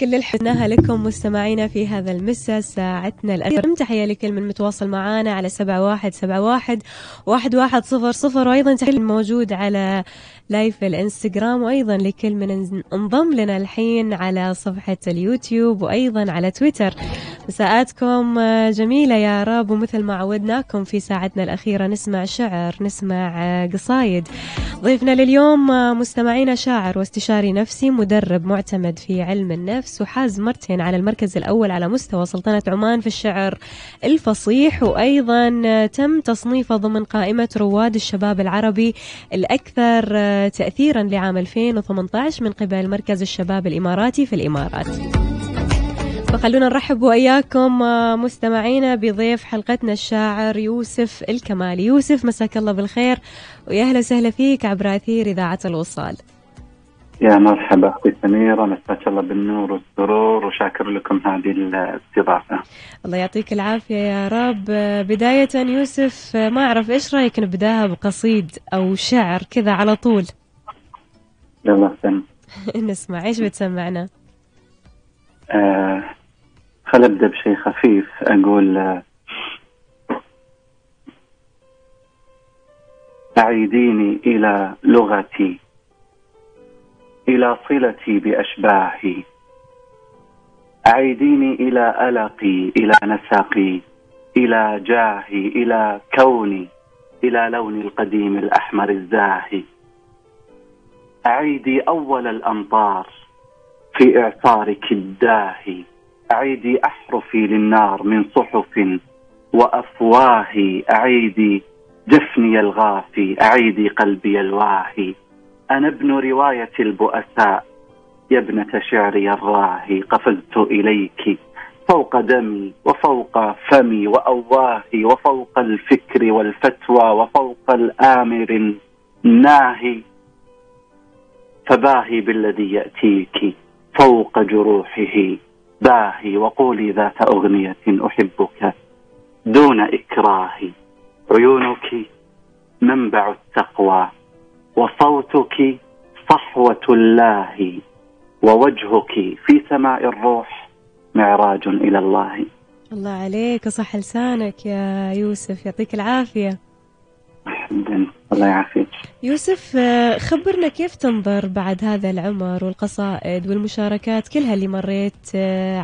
كل الحناها لكم مستمعينا في هذا المسا ساعتنا الأخيرة. تحية لكل من متواصل معنا على سبعة واحد سبعة واحد واحد واحد صفر صفر. وأيضا تحية موجود على لايف الإنستغرام وأيضا لكل من انضم لنا الحين على صفحة اليوتيوب وأيضا على تويتر. مساءاتكم جميلة يا رب ومثل ما عودناكم في ساعتنا الأخيرة نسمع شعر نسمع قصايد. ضيفنا لليوم مستمعينا شاعر واستشاري نفسي مدرب معتمد في علم النفس وحاز مرتين على المركز الأول على مستوى سلطنة عمان في الشعر الفصيح. وأيضا تم تصنيفه ضمن قائمة رواد الشباب العربي الأكثر تأثيرا لعام 2018 من قبل مركز الشباب الإماراتي في الإمارات. فخلونا نرحب وإياكم مستمعينا بضيف حلقتنا الشاعر يوسف الكمالي يوسف مساك الله بالخير ويا أهلا وسهلا فيك عبر أثير إذاعة الوصال يا مرحبا أختي سميره مساك الله بالنور والسرور وشاكر لكم هذه الاستضافة. الله يعطيك العافية يا رب، بداية يوسف ما أعرف إيش رأيك نبدأها بقصيد أو شعر كذا على طول؟ يلا سم. نسمع إيش بتسمعنا؟ آه خل ابدا بشيء خفيف أقول أعيديني إلى لغتي إلى صلتي بأشباهي. أعيديني إلى ألقي إلى نسقي إلى جاهي إلى كوني إلى لون القديم الأحمر الزاهي. أعيدي أول الأمطار في إعصارك الداهي. أعيدي أحرفي للنار من صحف وأفواهي أعيدي جفني الغافي أعيدي قلبي الواهي. أنا ابن رواية البؤساء يا ابنة شعري الراهي قفزت إليك فوق دمي وفوق فمي وأواهي وفوق الفكر والفتوى وفوق الآمر الناهي. فباهي بالذي يأتيك فوق جروحه. باهي وقولي ذات أغنية أحبك دون إكراه. عيونك منبع التقوى وصوتك صحوة الله ووجهك في سماء الروح معراج إلى الله. الله عليك وصح لسانك يا يوسف يعطيك العافية. الله يعافيك. يوسف خبرنا كيف تنظر بعد هذا العمر والقصائد والمشاركات كلها اللي مريت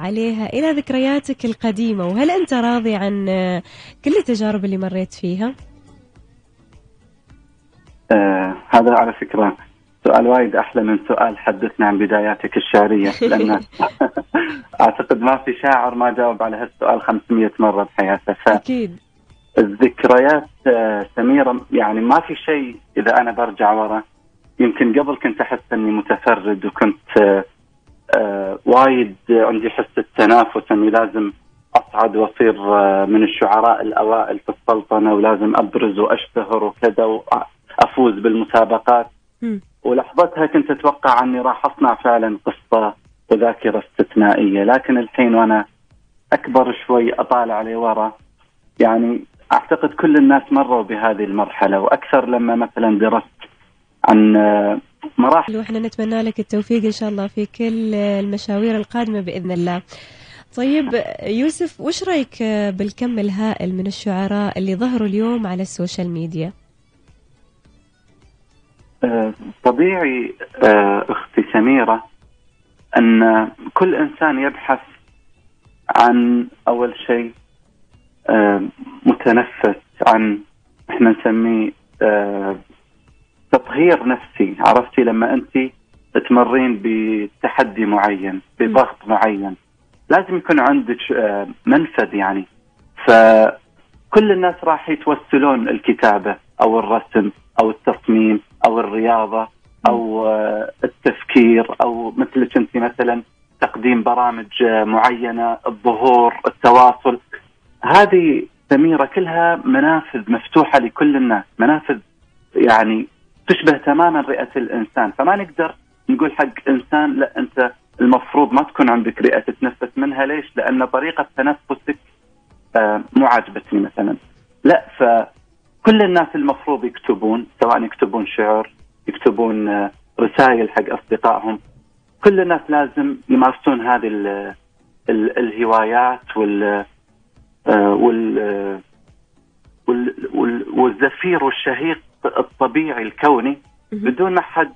عليها إلى ذكرياتك القديمة؟ وهل أنت راضي عن كل التجارب اللي مريت فيها؟ آه هذا على فكرة سؤال وايد أحلى من سؤال حدثنا عن بداياتك الشعرية لأن أعتقد ما في شاعر ما جاوب على هالسؤال 500 مرة بحياته. ف... أكيد. الذكريات سميرة يعني ما في شيء إذا أنا برجع ورا. يمكن قبل كنت أحس أني متفرد وكنت آه وايد عندي حس التنافس أني لازم أصعد وأصير من الشعراء الأوائل في السلطنة ولازم أبرز وأشتهر وكذا وأفوز بالمسابقات. م. ولحظتها كنت أتوقع أني راح أصنع فعلا قصة وذاكرة استثنائية. لكن الحين وأنا أكبر شوي أطالع لورا يعني أعتقد كل الناس مروا بهذه المرحلة وأكثر لما مثلا درست عن مراحل وإحنا نتمنى لك التوفيق إن شاء الله في كل المشاوير القادمة بإذن الله. طيب يوسف وش رأيك بالكم الهائل من الشعراء اللي ظهروا اليوم على السوشيال ميديا؟ طبيعي أختي سميرة أن كل إنسان يبحث عن أول شيء متنفس عن إحنا نسميه تطهير نفسي. عرفتي لما أنت تمرين بتحدي معين بضغط معين لازم يكون عندك منفذ يعني. فكل الناس راح يتوسلون الكتابة أو الرسم أو التصميم أو الرياضة أو التفكير أو مثلك انت مثلا تقديم برامج معينة الظهور التواصل. هذه سميرة كلها منافذ مفتوحة لكل الناس منافذ يعني تشبه تماما رئة الإنسان. فما نقدر نقول حق إنسان لا أنت المفروض ما تكون عندك رئة تتنفس منها. ليش؟ لأن طريقة تنفسك آه مو عاجبتني مثلا. لا فكل الناس المفروض يكتبون سواء يكتبون شعر يكتبون آه رسائل حق أصدقائهم. كل الناس لازم يمارسون هذه ال ال الهوايات وال وال آه، وال- وال- والزفير والشهيق الطبيعي الكوني. بدون ما حد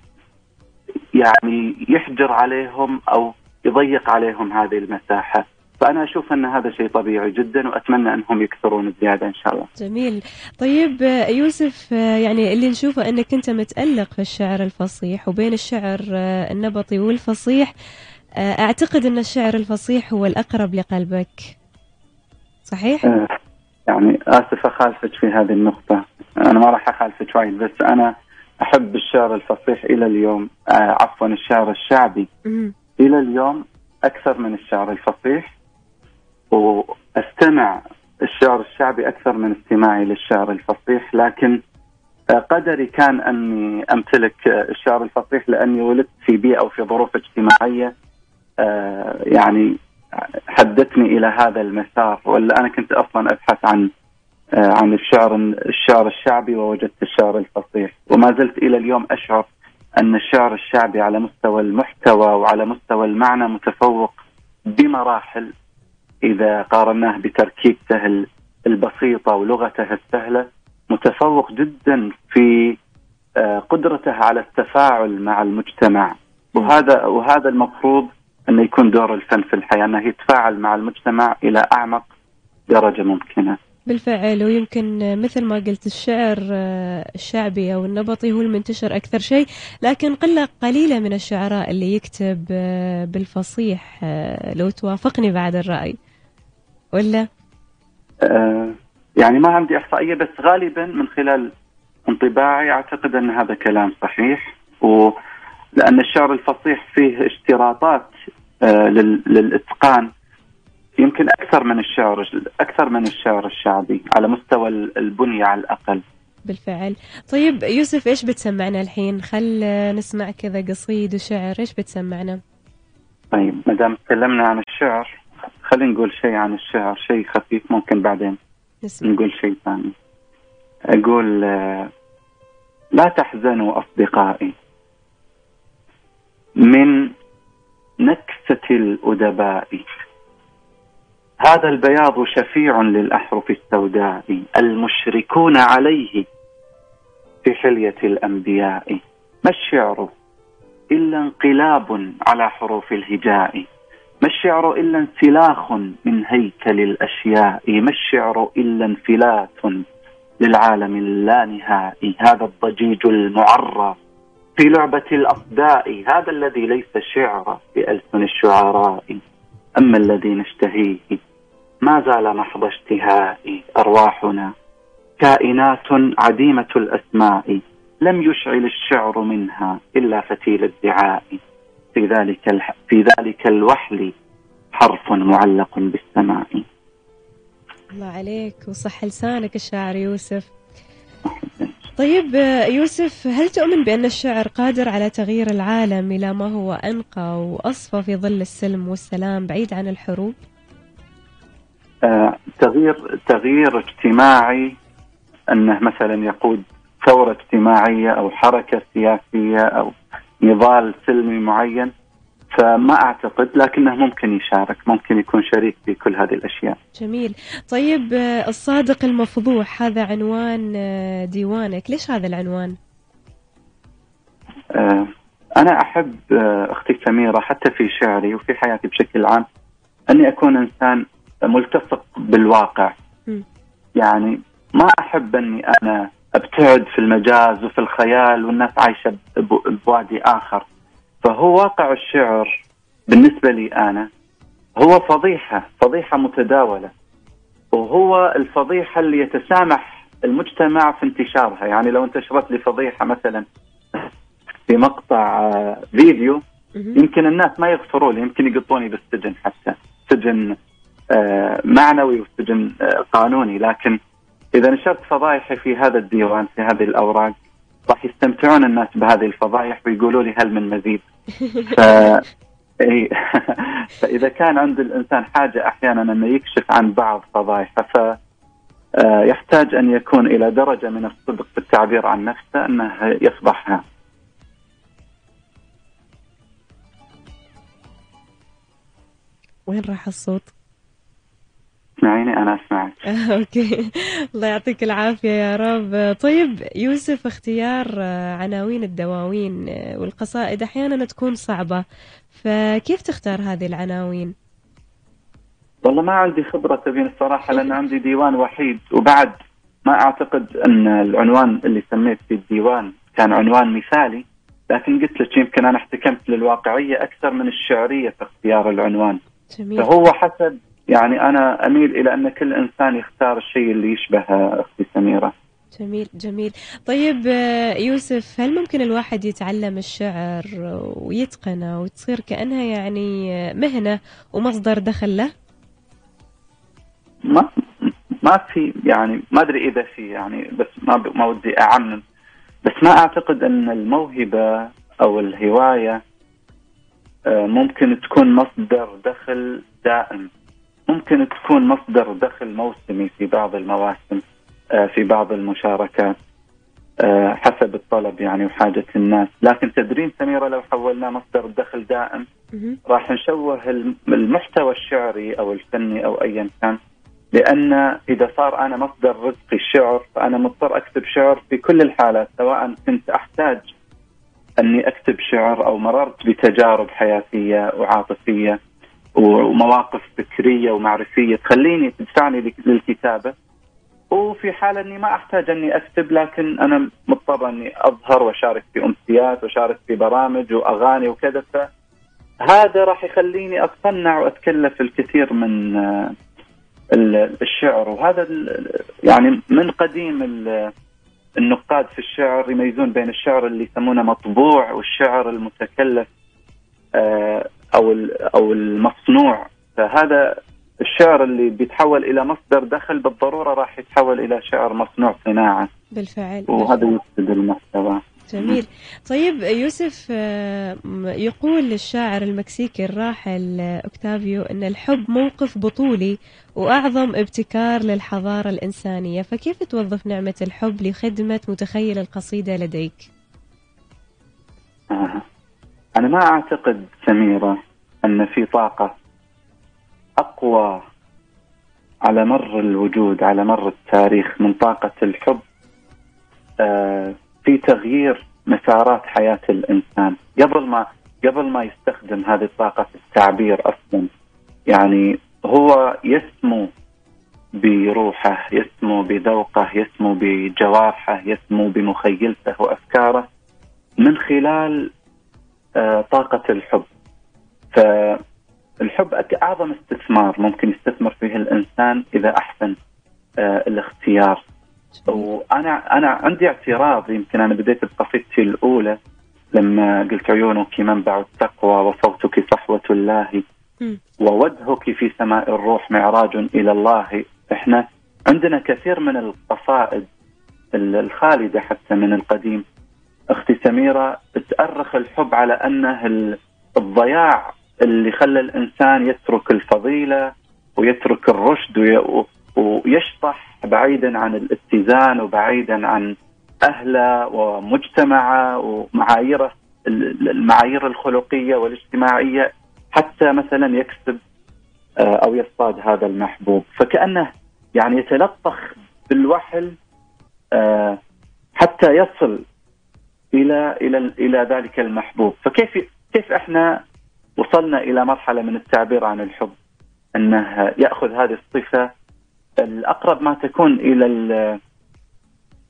يعني يحجر عليهم أو يضيق عليهم هذه المساحة. فأنا أشوف أن هذا شيء طبيعي جدا وأتمنى أنهم يكثرون زيادة إن شاء الله. جميل. طيب آه، يوسف آه، يعني اللي نشوفه أنك أنت متألق في الشعر الفصيح وبين الشعر آه، النبطي والفصيح. آه، أعتقد أن الشعر الفصيح هو الأقرب لقلبك. صحيح؟ آه، يعني آسف أخالفك في هذه النقطة أنا ما راح أخالفك وايد بس أنا أحب الشعر الفصيح إلى اليوم آه، عفوا الشعر الشعبي مهم. إلى اليوم أكثر من الشعر الفصيح وأستمع الشعر الشعبي أكثر من استماعي للشعر الفصيح لكن آه، قدري كان أني أمتلك آه، الشعر الفصيح لأني ولدت في بيئة أو في ظروف اجتماعية يعني حدتني إلى هذا المسار ولا أنا كنت أصلا أبحث عن آه، عن الشعر الشعر الشعبي ووجدت الشعر الفصيح. وما زلت إلى اليوم أشعر أن الشعر الشعبي على مستوى المحتوى وعلى مستوى المعنى متفوق بمراحل إذا قارناه بتركيبته ال- البسيطة ولغته السهلة متفوق جدا في آه، قدرته على التفاعل مع المجتمع. وهذا وهذا المفروض انه يكون دور الفن في الحياة أنه يتفاعل مع المجتمع إلى أعمق درجة ممكنة. بالفعل ويمكن مثل ما قلت الشعر آه، الشعبي أو النبطي هو المنتشر أكثر شيء لكن قلة قليلة من الشعراء اللي يكتب آه، بالفصيح آه، لو توافقني بعد الرأي ولا آه، يعني ما عندي إحصائية بس غالبا من خلال انطباعي أعتقد أن هذا كلام صحيح ولان الشعر الفصيح فيه اشتراطات آه، لل- للإتقان. يمكن أكثر من الشعر أكثر من الشعر الشعبي على مستوى ال- البنيه على الأقل. بالفعل. طيب يوسف إيش بتسمعنا الحين؟ خل نسمع كذا قصيد وشعر. إيش بتسمعنا؟ طيب ما دام تكلمنا عن الشعر خلينا نقول شيء عن الشعر شيء خفيف ممكن بعدين نسمع. نقول شيء ثاني. أقول آه، لا تحزنوا أصدقائي. من نكسة الأدباء. هذا البياض شفيع للأحرف السوداء المشركون عليه في حلية الأنبياء. ما الشعر إلا انقلاب على حروف الهجاء؟ ما الشعر إلا انسلاخ من هيكل الأشياء؟ ما الشعر إلا انفلات للعالم اللانهائي هذا الضجيج المعرى في لعبة الأصداء. هذا الذي ليس شعر بألسن الشعراء. أما الذي نشتهيه ما زال محض اشتهاء أرواحنا. كائنات عديمة الأسماء لم يشعل الشعر منها إلا فتيل الدعاء. في ذلك. في ذلك الوحل حرف معلق بالسماء. الله عليك وصح لسانك الشاعر يوسف. طيب آه، يوسف هل تؤمن بأن الشعر قادر على تغيير العالم إلى ما هو أنقى وأصفى في ظل السلم والسلام بعيد عن الحروب؟ آه، تغيير تغيير اجتماعي أنه مثلا يقود ثورة اجتماعية أو حركة سياسية أو نضال سلمي معين فما أعتقد لكنه ممكن يشارك ممكن يكون شريك في كل هذه الأشياء. جميل. طيب آه، الصادق المفضوح هذا عنوان آه، ديوانك. ليش هذا العنوان؟ آه، أنا أحب أختي سميره حتى في شعري وفي حياتي بشكل عام أني أكون إنسان ملتصق بالواقع. م. يعني ما أحب أني أنا أبتعد في المجاز وفي الخيال والناس عايشة بوادي آخر. فهو واقع الشعر بالنسبة لي أنا. هو فضيحة فضيحة متداولة. وهو الفضيحة اللي يتسامح المجتمع في انتشارها. يعني لو انتشرت لي فضيحة مثلا في مقطع آه، فيديو. يمكن الناس ما يغفروا لي يمكن يقطوني بالسجن حتى. سجن آه، معنوي وسجن آه، قانوني. لكن إذا نشرت فضايحي في هذا الديوان في هذه الأوراق راح يستمتعون الناس بهذه الفضايح ويقولوا لي هل من مزيد؟ آه، ف... فإذا كان عند الإنسان حاجة أحيانا أنه يكشف عن بعض فضايحه ف آه، يحتاج أن يكون إلى درجة من الصدق في التعبير عن نفسه أنه يفضحها. وين راح الصوت؟ تسمعيني؟ أنا أسمعك. أوكي. الله يعطيك العافية يا رب. طيب يوسف اختيار عناوين الدواوين والقصائد أحيانا تكون صعبة. فكيف تختار هذه العناوين؟ والله ما عندي خبرة تبين الصراحة لأن عندي ديوان وحيد. وبعد ما أعتقد أن العنوان اللي سميت في الديوان كان عنوان مثالي لكن قلت لك يمكن أنا احتكمت للواقعية أكثر من الشعرية في اختيار العنوان. جميل. فهو حسب يعني أنا أميل إلى أن كل إنسان يختار الشيء اللي يشبه أختي سميرة. جميل جميل. طيب يوسف هل ممكن الواحد يتعلم الشعر ويتقنه وتصير كأنها يعني مهنة ومصدر دخل له؟ ما ما في يعني ما أدري إذا في يعني بس ما ما ودي أعمم. بس ما أعتقد أن الموهبة أو الهواية ممكن تكون مصدر دخل دائم. ممكن تكون مصدر دخل موسمي في بعض المواسم في بعض المشاركات حسب الطلب يعني وحاجة الناس. لكن تدرين سميرة لو حولناه مصدر دخل دائم راح نشوه المحتوى الشعري أو الفني أو أيا كان لأن إذا صار أنا مصدر رزقي الشعر فأنا مضطر أكتب شعر في كل الحالات سواء كنت أحتاج أني أكتب شعر أو مررت بتجارب حياتية وعاطفية. ومواقف فكرية ومعرفية تخليني تدفعني للكتابة. وفي حالة أني ما أحتاج أني أكتب لكن أنا مضطر أني أظهر وأشارك في أمسيات وأشارك في برامج وأغاني وكذا. فهذا راح يخليني أتصنع وأتكلف الكثير من الشعر. وهذا يعني من قديم النقاد في الشعر يميزون بين الشعر اللي يسمونه مطبوع والشعر المتكلف. أو أو المصنوع. فهذا الشعر اللي بيتحول إلى مصدر دخل بالضرورة راح يتحول إلى شعر مصنوع صناعة. بالفعل وهذا يفسد المحتوى. جميل. طيب يوسف يقول الشاعر المكسيكي الراحل أوكتافيو إن الحب موقف بطولي وأعظم ابتكار للحضارة الإنسانية. فكيف توظف نعمة الحب لخدمة متخيل القصيدة لديك؟ آه. أنا ما أعتقد سميرة أن في طاقة أقوى على مر الوجود على مر التاريخ من طاقة الحب آه في تغيير مسارات حياة الإنسان. قبل ما قبل ما يستخدم هذه الطاقة في التعبير أصلا يعني هو يسمو بروحه يسمو بذوقه يسمو بجوارحه يسمو بمخيلته وأفكاره من خلال طاقة الحب. فالحب أعظم استثمار ممكن يستثمر فيه الإنسان إذا أحسن آه الاختيار. وأنا أنا عندي اعتراض يمكن أنا بديت بقصيدتي الأولى لما قلت عيونك منبع التقوى وصوتك صحوة الله. ووجهك في سماء الروح معراج إلى الله. إحنا عندنا كثير من القصائد الخالدة حتى من القديم. أختي سميرة تأرخ الحب على أنه الضياع اللي خلى الإنسان يترك الفضيلة ويترك الرشد ويشطح بعيدا عن الاتزان وبعيدا عن أهله ومجتمعه ومعاييره المعايير الخلقية والاجتماعية حتى مثلا يكسب أو يصطاد هذا المحبوب. فكأنه يعني يتلطخ بالوحل حتى يصل إلى إلى إلى ذلك المحبوب. فكيف كيف إحنا وصلنا إلى مرحلة من التعبير عن الحب؟ أنه يأخذ هذه الصفة الأقرب ما تكون إلى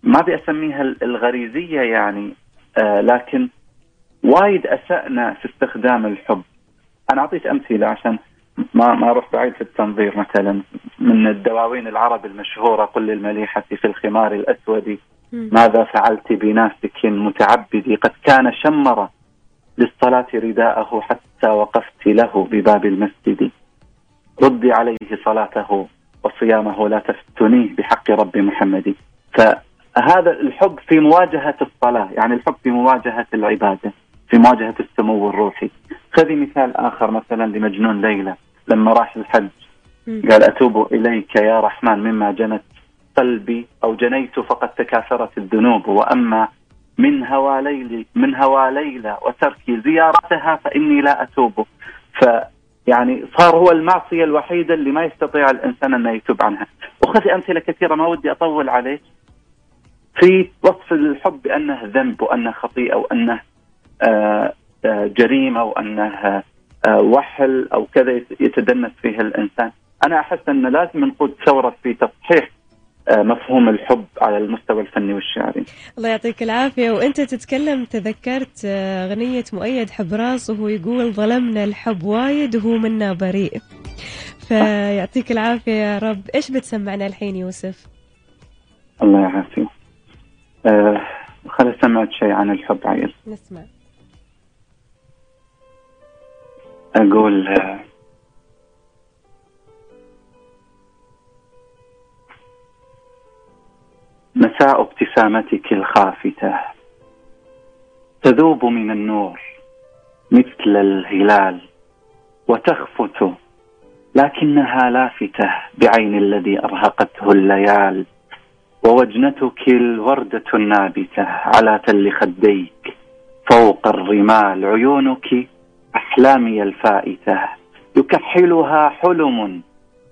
ما ابي اسميها الغريزية يعني آه لكن وايد أسأنا في استخدام الحب. أنا أعطيك أمثلة عشان ما ما أروح بعيد في التنظير مثلا من الدواوين العرب المشهورة قل للمليحة في الخمار الأسود ماذا فعلت بناسك متعبدي؟ قد كان شمر للصلاة رداءه حتى وقفت له بباب المسجد. ردي عليه صلاته وصيامه لا تفتنيه بحق رب محمد. فهذا الحب في مواجهة الصلاة يعني الحب في مواجهة العبادة في مواجهة السمو الروحي. خذي مثال آخر مثلا لمجنون ليلى لما راح الحج. قال أتوب إليك يا رحمن مما جنت قلبي أو جنيت فقد تكاثرت الذنوب وأما من هوى ليلي من هوى ليلى وتركي زيارتها فإني لا أتوب. ف يعني صار هو المعصية الوحيدة اللي ما يستطيع الإنسان انه يتوب عنها. وخذي أمثلة كثيرة ما ودي أطول عليك. في وصف الحب بانه ذنب وأنه خطيئة وأنه آه، آه، جريمة وأنه آه، وحل أو كذا يتدنس فيها الإنسان. أنا أحس أن لازم نقود ثورة في تصحيح مفهوم الحب على المستوى الفني والشعري. الله يعطيك العافية. وأنت تتكلم تذكرت أغنية مؤيد حب راس وهو يقول ظلمنا الحب وايد وهو منا بريء. فيعطيك العافية يا رب. إيش بتسمعنا الحين يوسف؟ الله يعافيك. آه خلي سمعت شيء عن الحب عيل. نسمع. أقول آه ابتسامتك الخافتة. تذوب من النور مثل الهلال وتخفت لكنها لافتة بعين الذي أرهقته الليال ووجنتك الوردة النابتة على تل خديك. فوق الرمال عيونك أحلامي الفائتة. يكحلها حلم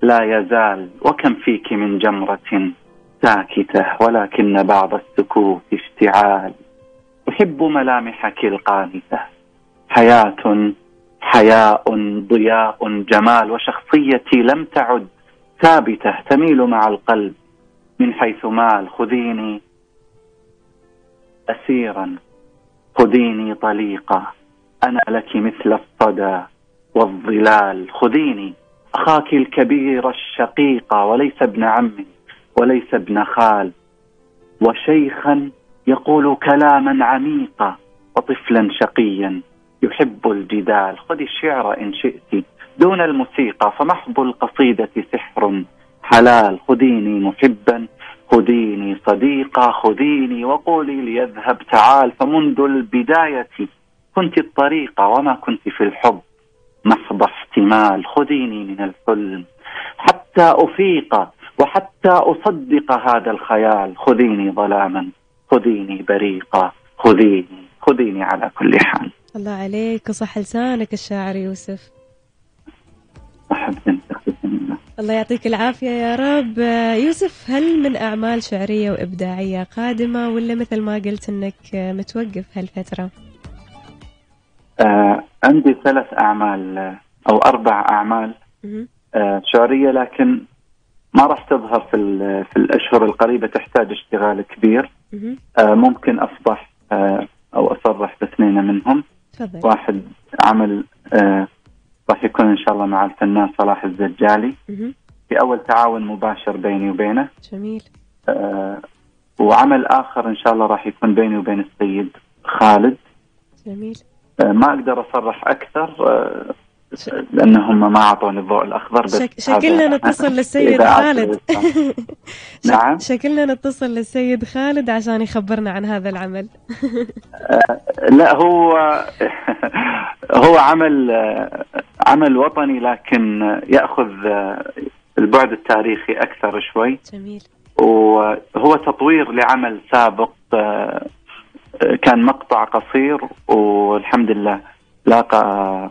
لا يزال وكم فيك من جمرة؟ ساكتة ولكن بعض السكوت اشتعال. أحب ملامحك القانتة. حياة حياء ضياء جمال وشخصيتي لم تعد ثابتة تميل مع القلب. من حيث مال خذيني أسيرا. خذيني طليقة. أنا لك مثل الصدى والظلال. خذيني أخاك الكبير الشقيق وليس ابن عم وليس ابن خال. وشيخا يقول كلاما عميقا وطفلا شقيا. يحب الجدال. خذي الشعر إن شئت. دون الموسيقى فمحض القصيدة سحر. حلال خذيني محبا. خذيني صديقا خذيني وقولي ليذهب. تعال فمنذ البداية كنت الطريقة وما كنت في الحب. محض احتمال خذيني من الحلم. حتى أفيق وحتى أصدق هذا الخيال. خذيني ظلاما خذيني بريقا خذيني خذيني على كل حال. الله عليك وصح لسانك الشاعر يوسف. الله يعطيك العافية يا رب. يوسف هل من أعمال شعرية وإبداعية قادمة ولا مثل ما قلت أنك متوقف هالفترة؟ آه عندي ثلاث أعمال أو أربع أعمال آه شعرية لكن ما راح تظهر في في الأشهر القريبة تحتاج اشتغال كبير. آه ممكن أصبح آه أو أصرح باثنين منهم. فضل. واحد عمل آه راح يكون إن شاء الله مع الفنان صلاح الزجالي في أول تعاون مباشر بيني وبينه. جميل. وعمل آخر إن شاء الله راح يكون بيني وبين السيد خالد. جميل. ما أقدر أصرح أكثر. لأنهم ما أعطوني الضوء الأخضر بس شك... شكلنا نتصل للسيد خالد. نعم. شكلنا نتصل للسيد خالد عشان يخبرنا عن هذا العمل. لا هو هو عمل عمل وطني لكن يأخذ البعد التاريخي أكثر شوي. جميل. وهو تطوير لعمل سابق كان مقطع قصير والحمد لله لاقى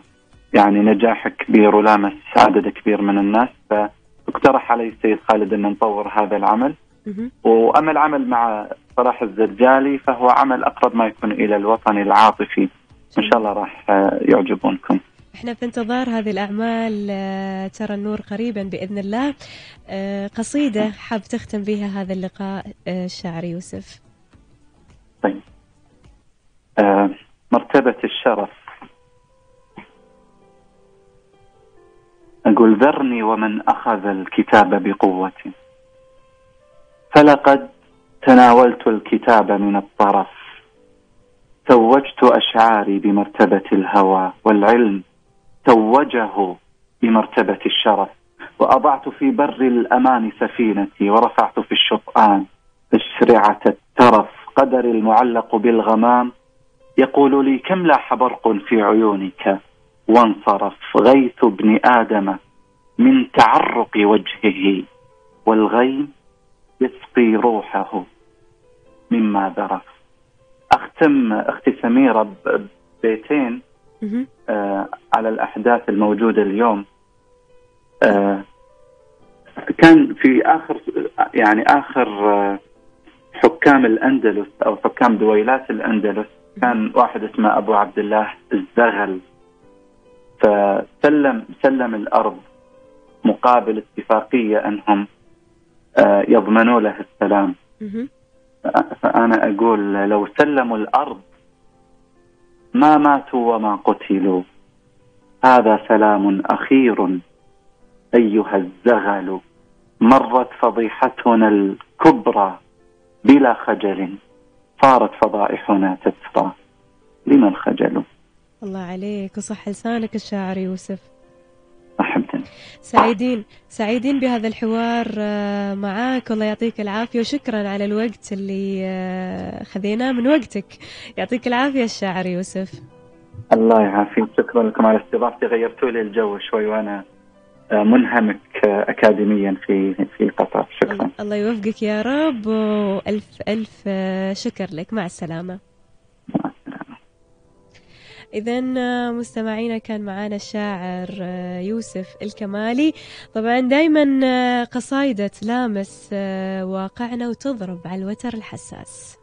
يعني نجاح كبير ولامس عدد كبير من الناس فاقترح علي السيد خالد إن نطور هذا العمل. وأما العمل مع صلاح الزرجالي فهو عمل أقرب ما يكون إلى الوطني العاطفي. إن شاء الله راح يعجبونكم. إحنا في انتظار هذه الأعمال آه، ترى النور قريبا بإذن الله. آه، قصيدة حاب تختم بها هذا اللقاء آه، الشاعر يوسف. طيب. مرتبة الشرف. أقول ذرني ومن أخذ الكتاب بقوة فلقد تناولت الكتاب من الطرف. توجت أشعاري بمرتبة الهوى والعلم. توجه بمرتبة الشرف. وأضعت في بر الأمان سفينتي ورفعت في الشطآن. تشرعة الترف قدر المعلق بالغمام. يقول لي كم لاح برق في عيونك؟ وانصرف غيث ابن آدم من تعرق وجهه والغيم يسقي روحه مما ذرف أختم أختي سميرة ببيتين آه، على الأحداث الموجودة اليوم. آه، كان في آخر يعني آخر آه، حكام الأندلس أو حكام دويلات الأندلس كان واحد اسمه أبو عبد الله الزغل. فسلم سلم الأرض مقابل اتفاقية أنهم آه، يضمنوا له السلام. مهم. فأنا أقول لو سلموا الأرض ما ماتوا وما قتلوا. هذا سلام أخير أيها الزغل. مرت فضيحتنا الكبرى بلا خجل. صارت فضائحنا تترى لما الخجل الله عليك وصح لسانك الشاعر يوسف. أحبتني سعيدين سعيدين بهذا الحوار آه، معاك. والله يعطيك العافية وشكرا على الوقت اللي آه، خذيناه من وقتك. يعطيك العافية الشاعر يوسف. الله يعافيك. شكرا لكم على استضافتي. غيرتوا لي الجو شوي وأنا آه، منهمك أكاديميا في في قطر. شكرا. الله يوفقك يا رب. وألف ألف آه، شكر لك. مع السلامة. إذا مستمعينا كان معنا الشاعر آه، يوسف الكمالي. طبعا دايما آه، قصايدة تلامس آه، واقعنا وتضرب على الوتر الحساس.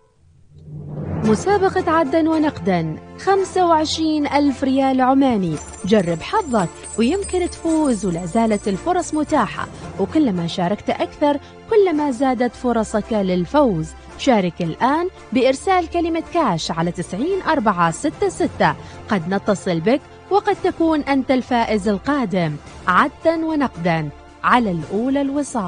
مسابقة عدا ونقدا 25 ألف ريال عماني. جرب حظك ويمكن تفوز ولا زالت الفرص متاحة. وكلما شاركت أكثر كلما زادت فرصك للفوز. شارك الآن بإرسال كلمة كاش على 90 466 قد نتصل بك وقد تكون أنت الفائز القادم. عدا ونقدا على الأولى الوصال.